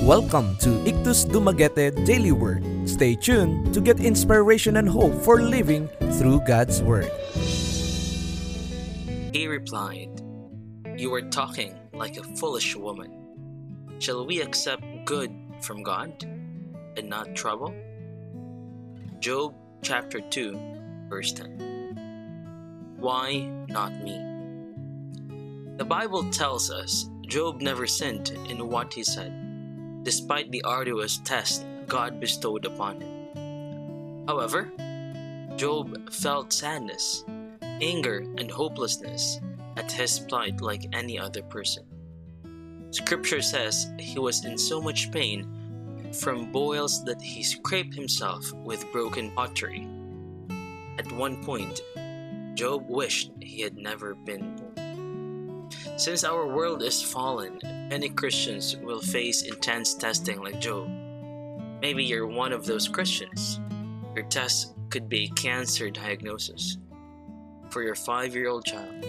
Welcome to Ictus Dumaguete Daily Word. Stay tuned to get inspiration and hope for living through God's Word. He replied, You are talking like a foolish woman. Shall we accept good from God and not trouble? Job chapter 2, verse 10. Why not me? The Bible tells us Job never sinned in what he said, despite the arduous test God bestowed upon him. However, Job felt sadness, anger, and hopelessness at his plight like any other person. Scripture says he was in so much pain from boils that he scraped himself with broken pottery. At one point, Job wished he had never been. Since our world is fallen, many Christians will face intense testing like Job. Maybe you're one of those Christians. Your test could be a cancer diagnosis. For your five year old child,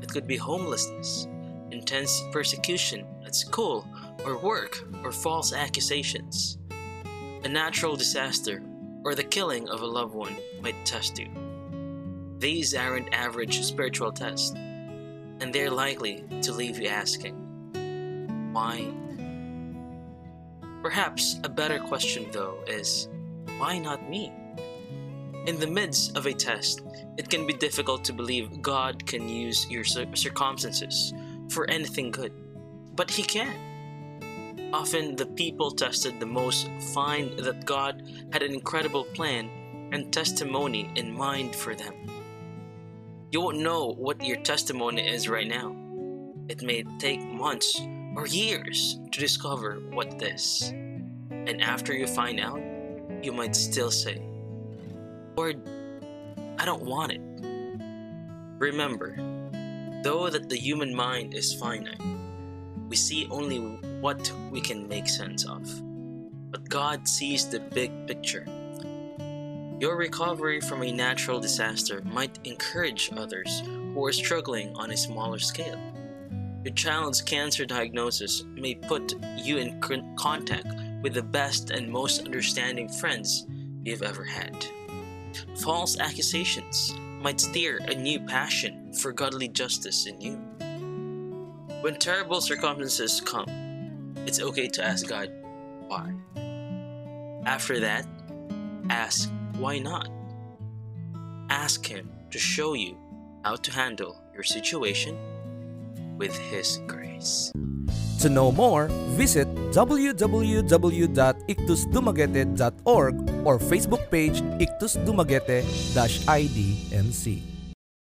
it could be homelessness, intense persecution at school or work or false accusations. A natural disaster or the killing of a loved one might test you. These aren't average spiritual tests, and they're likely to leave you asking, Why? Perhaps a better question, though, is why not me? In the midst of a test, it can be difficult to believe God can use your circumstances for anything good, but He can. Often, the people tested the most find that God had an incredible plan and testimony in mind for them. You won't know what your testimony is right now. It may take months or years to discover what this. And after you find out, you might still say, Lord, I don't want it. Remember, though that the human mind is finite, we see only what we can make sense of. But God sees the big picture. Your recovery from a natural disaster might encourage others who are struggling on a smaller scale. Your child's cancer diagnosis may put you in contact with the best and most understanding friends you've ever had. False accusations might stir a new passion for godly justice in you. When terrible circumstances come, it's okay to ask God, why? After that, ask, why not? Ask Him to show you how to handle your situation with His grace. To know more, visit www.ictusdumaguete.org or Facebook page Ictus Dumaguete-IDMC.